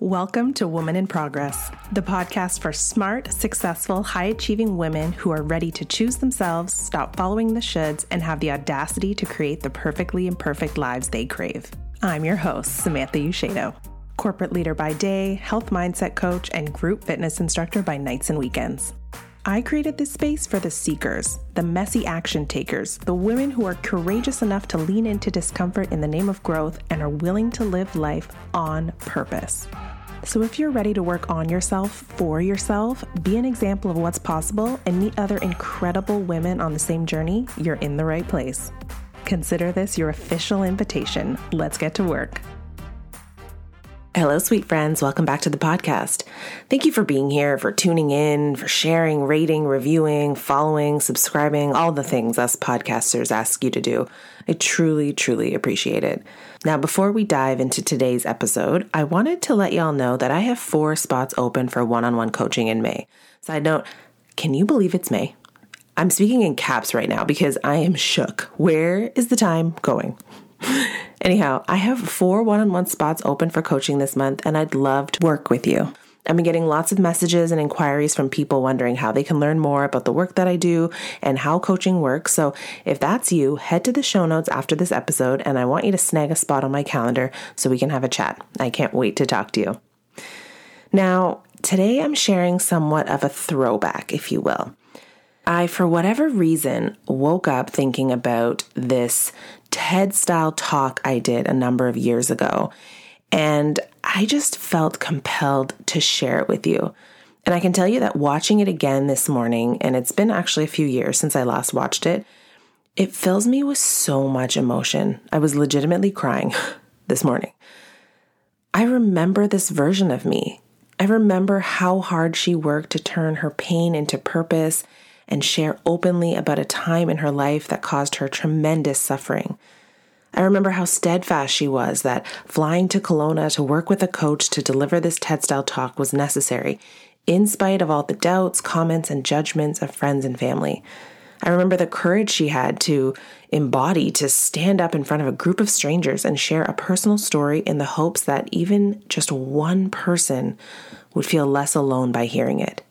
Welcome to Woman in Progress, the podcast for smart, successful, high achieving women who are ready to choose themselves, stop following the shoulds, and have the audacity to create the perfectly imperfect lives they crave. I'm your host, Samantha Ushedo, corporate leader by day, health mindset coach, and group fitness instructor by nights and weekends. I created this space for the seekers, the messy action takers, the women who are courageous enough to lean into discomfort in the name of growth and are willing to live life on purpose. So, if you're ready to work on yourself for yourself, be an example of what's possible, and meet other incredible women on the same journey, you're in the right place. Consider this your official invitation. Let's get to work. Hello, sweet friends. Welcome back to the podcast. Thank you for being here, for tuning in, for sharing, rating, reviewing, following, subscribing, all the things us podcasters ask you to do. I truly, truly appreciate it. Now, before we dive into today's episode, I wanted to let y'all know that I have four spots open for one on one coaching in May. Side note, can you believe it's May? I'm speaking in caps right now because I am shook. Where is the time going? Anyhow, I have four one on one spots open for coaching this month, and I'd love to work with you. I've been getting lots of messages and inquiries from people wondering how they can learn more about the work that I do and how coaching works. So, if that's you, head to the show notes after this episode, and I want you to snag a spot on my calendar so we can have a chat. I can't wait to talk to you. Now, today I'm sharing somewhat of a throwback, if you will. I, for whatever reason, woke up thinking about this TED style talk I did a number of years ago. And I just felt compelled to share it with you. And I can tell you that watching it again this morning, and it's been actually a few years since I last watched it, it fills me with so much emotion. I was legitimately crying this morning. I remember this version of me. I remember how hard she worked to turn her pain into purpose and share openly about a time in her life that caused her tremendous suffering. I remember how steadfast she was that flying to Kelowna to work with a coach to deliver this TED style talk was necessary, in spite of all the doubts, comments, and judgments of friends and family. I remember the courage she had to embody to stand up in front of a group of strangers and share a personal story in the hopes that even just one person would feel less alone by hearing it.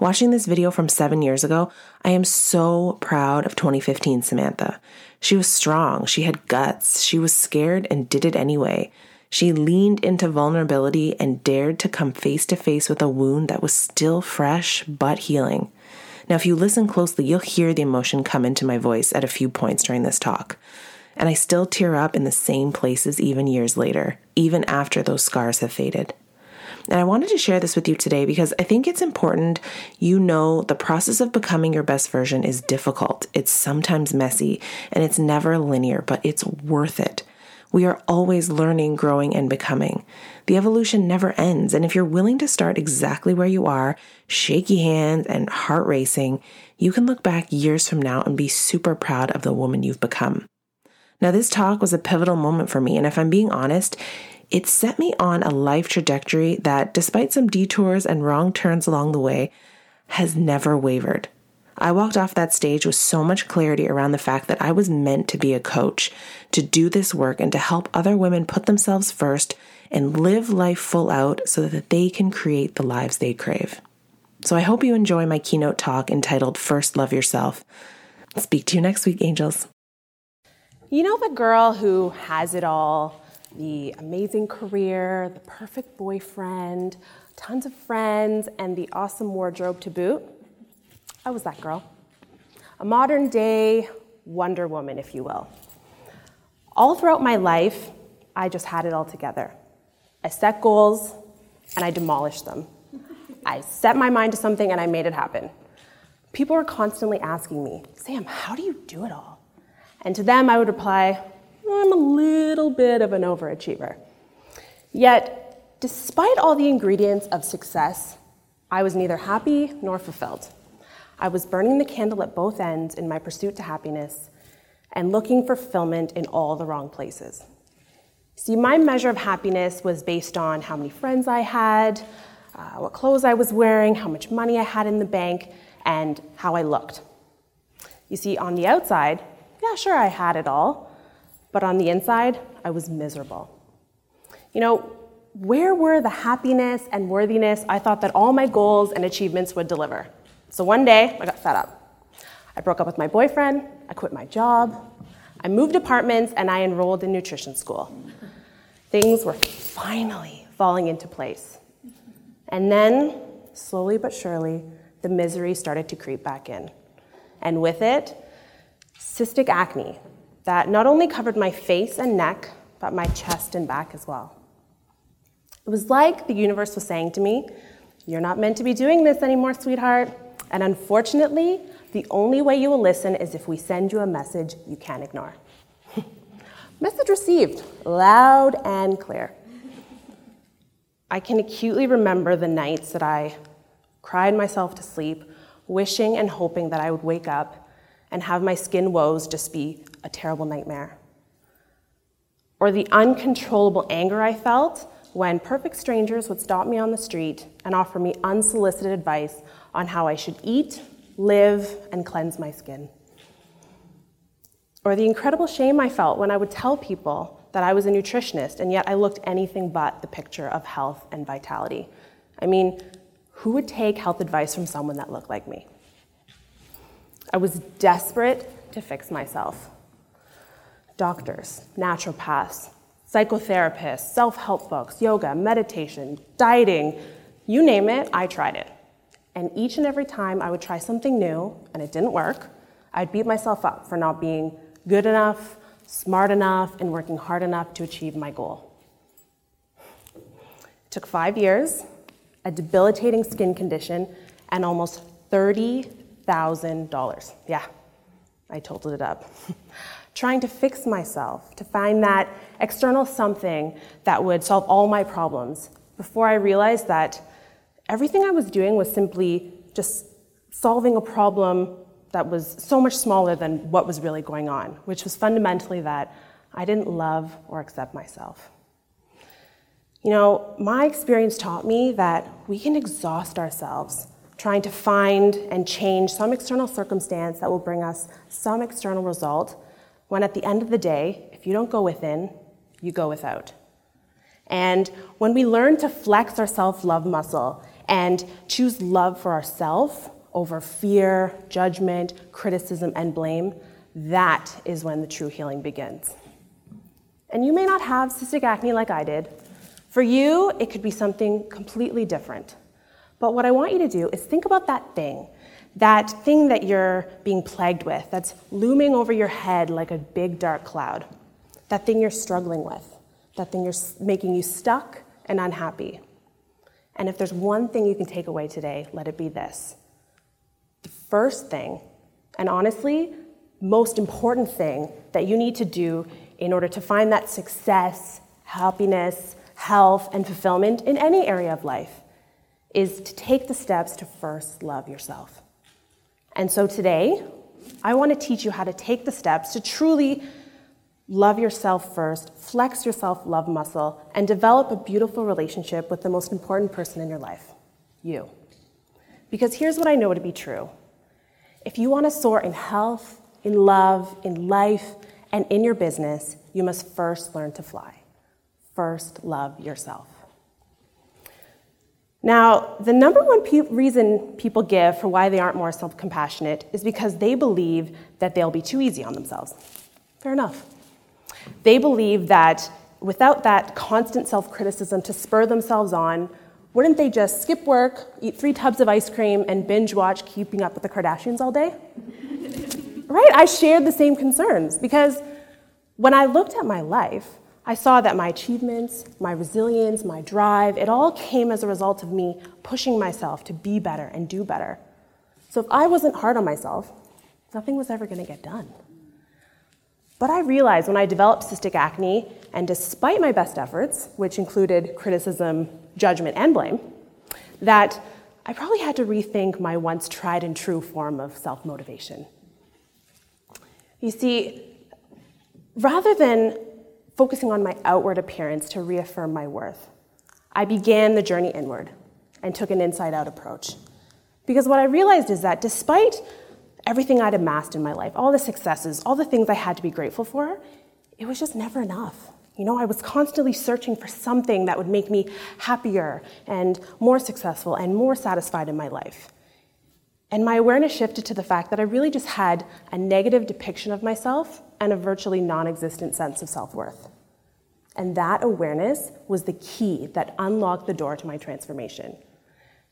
Watching this video from seven years ago, I am so proud of 2015 Samantha. She was strong, she had guts, she was scared and did it anyway. She leaned into vulnerability and dared to come face to face with a wound that was still fresh but healing. Now, if you listen closely, you'll hear the emotion come into my voice at a few points during this talk. And I still tear up in the same places even years later, even after those scars have faded. And I wanted to share this with you today because I think it's important you know the process of becoming your best version is difficult. It's sometimes messy and it's never linear, but it's worth it. We are always learning, growing, and becoming. The evolution never ends. And if you're willing to start exactly where you are, shaky hands and heart racing, you can look back years from now and be super proud of the woman you've become. Now, this talk was a pivotal moment for me. And if I'm being honest, it set me on a life trajectory that, despite some detours and wrong turns along the way, has never wavered. I walked off that stage with so much clarity around the fact that I was meant to be a coach, to do this work, and to help other women put themselves first and live life full out so that they can create the lives they crave. So I hope you enjoy my keynote talk entitled First Love Yourself. Speak to you next week, angels. You know the girl who has it all the amazing career, the perfect boyfriend, tons of friends, and the awesome wardrobe to boot. I was that girl. A modern day Wonder Woman, if you will. All throughout my life, I just had it all together. I set goals and I demolished them. I set my mind to something and I made it happen. People were constantly asking me, Sam, how do you do it all? And to them, I would reply, I'm a little bit of an overachiever. Yet, despite all the ingredients of success, I was neither happy nor fulfilled. I was burning the candle at both ends in my pursuit to happiness and looking for fulfillment in all the wrong places. See, my measure of happiness was based on how many friends I had, uh, what clothes I was wearing, how much money I had in the bank, and how I looked. You see, on the outside, yeah, sure, I had it all, but on the inside, I was miserable. You know, where were the happiness and worthiness I thought that all my goals and achievements would deliver? So one day, I got fed up. I broke up with my boyfriend, I quit my job, I moved apartments, and I enrolled in nutrition school. Things were finally falling into place. And then, slowly but surely, the misery started to creep back in. And with it, cystic acne that not only covered my face and neck, but my chest and back as well. It was like the universe was saying to me, You're not meant to be doing this anymore, sweetheart. And unfortunately, the only way you will listen is if we send you a message you can't ignore. message received, loud and clear. I can acutely remember the nights that I cried myself to sleep, wishing and hoping that I would wake up and have my skin woes just be a terrible nightmare. Or the uncontrollable anger I felt when perfect strangers would stop me on the street and offer me unsolicited advice on how I should eat, live, and cleanse my skin. Or the incredible shame I felt when I would tell people that I was a nutritionist and yet I looked anything but the picture of health and vitality. I mean, who would take health advice from someone that looked like me? I was desperate to fix myself. Doctors, naturopaths, psychotherapists, self help books, yoga, meditation, dieting you name it, I tried it. And each and every time I would try something new and it didn't work, I'd beat myself up for not being good enough, smart enough, and working hard enough to achieve my goal. It took five years, a debilitating skin condition, and almost $30,000. Yeah, I totaled it up. Trying to fix myself, to find that external something that would solve all my problems before I realized that everything I was doing was simply just solving a problem that was so much smaller than what was really going on, which was fundamentally that I didn't love or accept myself. You know, my experience taught me that we can exhaust ourselves trying to find and change some external circumstance that will bring us some external result, when at the end of the day, if you don't go within, you go without. And when we learn to flex our self love muscle and choose love for ourselves over fear, judgment, criticism, and blame, that is when the true healing begins. And you may not have cystic acne like I did. For you, it could be something completely different. But what I want you to do is think about that thing, that thing that you're being plagued with, that's looming over your head like a big dark cloud, that thing you're struggling with, that thing you're making you stuck and unhappy. And if there's one thing you can take away today, let it be this. The first thing, and honestly, most important thing that you need to do in order to find that success, happiness, health, and fulfillment in any area of life is to take the steps to first love yourself. And so today, I want to teach you how to take the steps to truly Love yourself first, flex your self love muscle, and develop a beautiful relationship with the most important person in your life you. Because here's what I know to be true if you want to soar in health, in love, in life, and in your business, you must first learn to fly. First, love yourself. Now, the number one pe- reason people give for why they aren't more self compassionate is because they believe that they'll be too easy on themselves. Fair enough. They believe that without that constant self criticism to spur themselves on, wouldn't they just skip work, eat three tubs of ice cream, and binge watch Keeping Up with the Kardashians all day? right? I shared the same concerns because when I looked at my life, I saw that my achievements, my resilience, my drive, it all came as a result of me pushing myself to be better and do better. So if I wasn't hard on myself, nothing was ever going to get done. But I realized when I developed cystic acne, and despite my best efforts, which included criticism, judgment, and blame, that I probably had to rethink my once tried and true form of self motivation. You see, rather than focusing on my outward appearance to reaffirm my worth, I began the journey inward and took an inside out approach. Because what I realized is that despite everything I'd amassed in my life, all the successes, all the things I had to be grateful for, it was just never enough. You know, I was constantly searching for something that would make me happier and more successful and more satisfied in my life. And my awareness shifted to the fact that I really just had a negative depiction of myself and a virtually non existent sense of self worth. And that awareness was the key that unlocked the door to my transformation.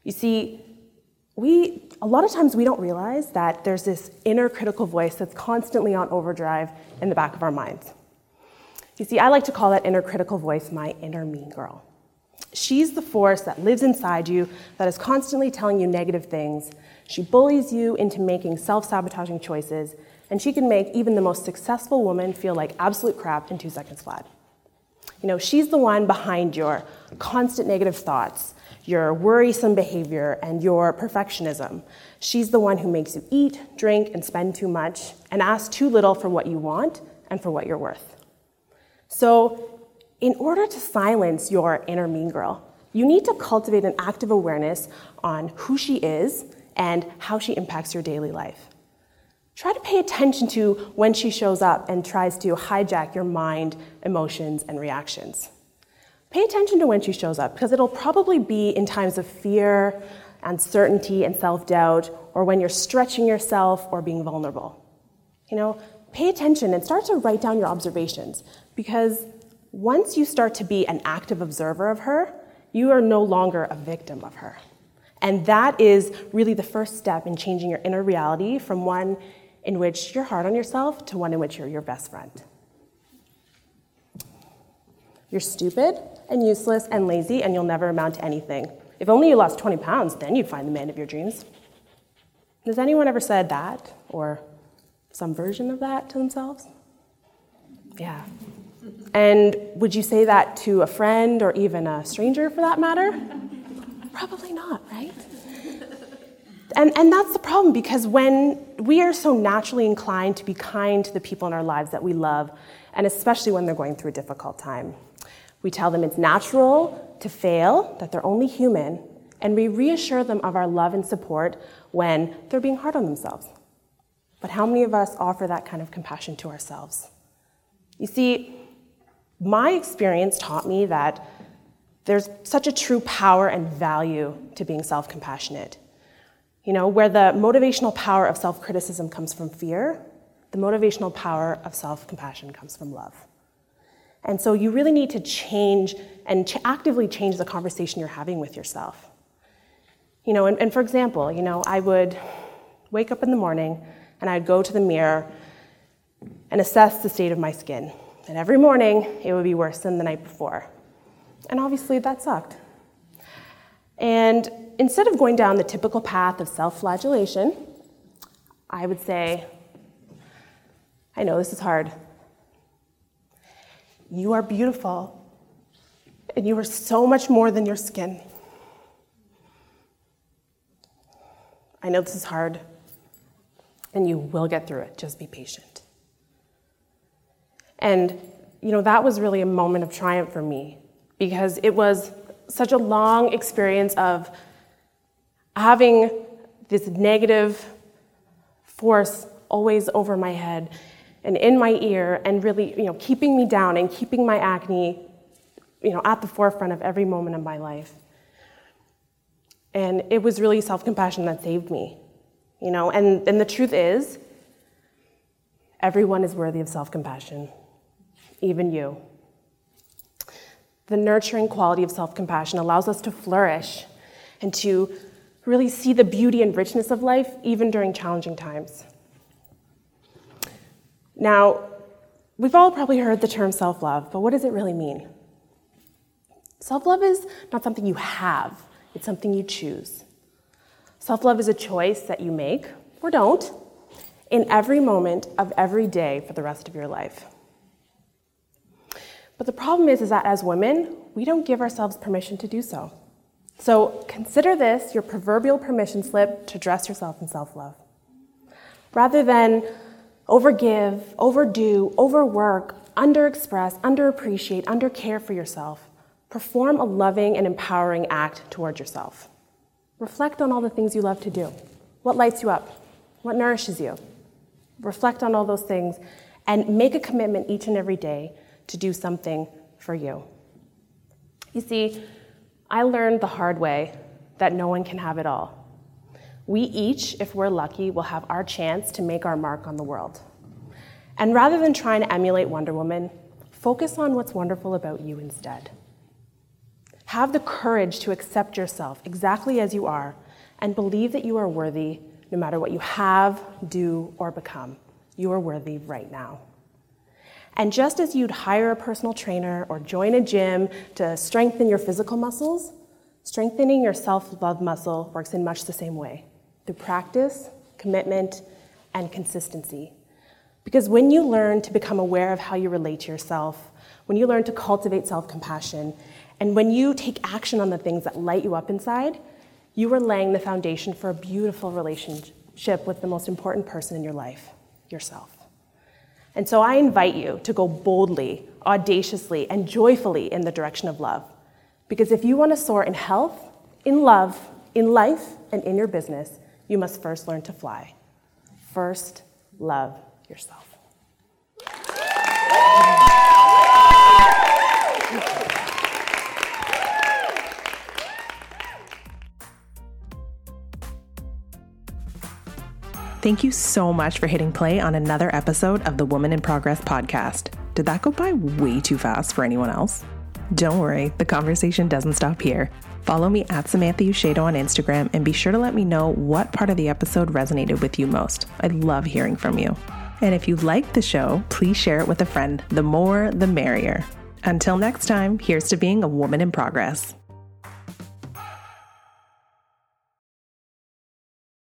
You see, we, a lot of times we don't realize that there's this inner critical voice that's constantly on overdrive in the back of our minds. You see, I like to call that inner critical voice my inner mean girl. She's the force that lives inside you that is constantly telling you negative things. She bullies you into making self sabotaging choices, and she can make even the most successful woman feel like absolute crap in two seconds flat. You know, she's the one behind your constant negative thoughts, your worrisome behavior, and your perfectionism. She's the one who makes you eat, drink, and spend too much, and ask too little for what you want and for what you're worth. So, in order to silence your inner mean girl, you need to cultivate an active awareness on who she is and how she impacts your daily life. Try to pay attention to when she shows up and tries to hijack your mind, emotions, and reactions. Pay attention to when she shows up because it'll probably be in times of fear, uncertainty, and self doubt, or when you're stretching yourself or being vulnerable. You know, pay attention and start to write down your observations because once you start to be an active observer of her, you are no longer a victim of her. And that is really the first step in changing your inner reality from one in which you're hard on yourself to one in which you're your best friend. You're stupid and useless and lazy, and you'll never amount to anything. If only you lost 20 pounds, then you'd find the man of your dreams. Has anyone ever said that or some version of that to themselves? Yeah. And would you say that to a friend or even a stranger for that matter? Probably not, right? And, and that's the problem because when we are so naturally inclined to be kind to the people in our lives that we love, and especially when they're going through a difficult time, we tell them it's natural to fail, that they're only human, and we reassure them of our love and support when they're being hard on themselves. But how many of us offer that kind of compassion to ourselves? You see, my experience taught me that there's such a true power and value to being self compassionate. You know, where the motivational power of self criticism comes from fear, the motivational power of self compassion comes from love. And so you really need to change and ch- actively change the conversation you're having with yourself. You know, and, and for example, you know, I would wake up in the morning and I'd go to the mirror and assess the state of my skin. And every morning, it would be worse than the night before. And obviously, that sucked. And instead of going down the typical path of self flagellation, I would say, I know this is hard. You are beautiful, and you are so much more than your skin. I know this is hard, and you will get through it. Just be patient. And, you know, that was really a moment of triumph for me because it was such a long experience of having this negative force always over my head and in my ear and really, you know, keeping me down and keeping my acne, you know, at the forefront of every moment of my life. And it was really self-compassion that saved me, you know, and, and the truth is, everyone is worthy of self-compassion, even you. The nurturing quality of self-compassion allows us to flourish and to really see the beauty and richness of life even during challenging times. Now, we've all probably heard the term self love, but what does it really mean? Self love is not something you have, it's something you choose. Self love is a choice that you make, or don't, in every moment of every day for the rest of your life. But the problem is, is that as women, we don't give ourselves permission to do so. So consider this your proverbial permission slip to dress yourself in self love. Rather than overgive, overdo, overwork, underexpress, underappreciate, undercare for yourself. Perform a loving and empowering act toward yourself. Reflect on all the things you love to do. What lights you up? What nourishes you? Reflect on all those things and make a commitment each and every day to do something for you. You see, I learned the hard way that no one can have it all. We each, if we're lucky, will have our chance to make our mark on the world. And rather than trying to emulate Wonder Woman, focus on what's wonderful about you instead. Have the courage to accept yourself exactly as you are and believe that you are worthy no matter what you have, do, or become. You are worthy right now. And just as you'd hire a personal trainer or join a gym to strengthen your physical muscles, strengthening your self love muscle works in much the same way through practice, commitment, and consistency. Because when you learn to become aware of how you relate to yourself, when you learn to cultivate self compassion, and when you take action on the things that light you up inside, you are laying the foundation for a beautiful relationship with the most important person in your life, yourself. And so I invite you to go boldly, audaciously, and joyfully in the direction of love. Because if you want to soar in health, in love, in life, and in your business, you must first learn to fly. First, love yourself. Thank you so much for hitting play on another episode of the Woman in Progress podcast. Did that go by way too fast for anyone else? Don't worry, the conversation doesn't stop here. Follow me at Samantha Ushedo on Instagram and be sure to let me know what part of the episode resonated with you most. I love hearing from you. And if you liked the show, please share it with a friend. The more, the merrier. Until next time, here's to being a woman in progress.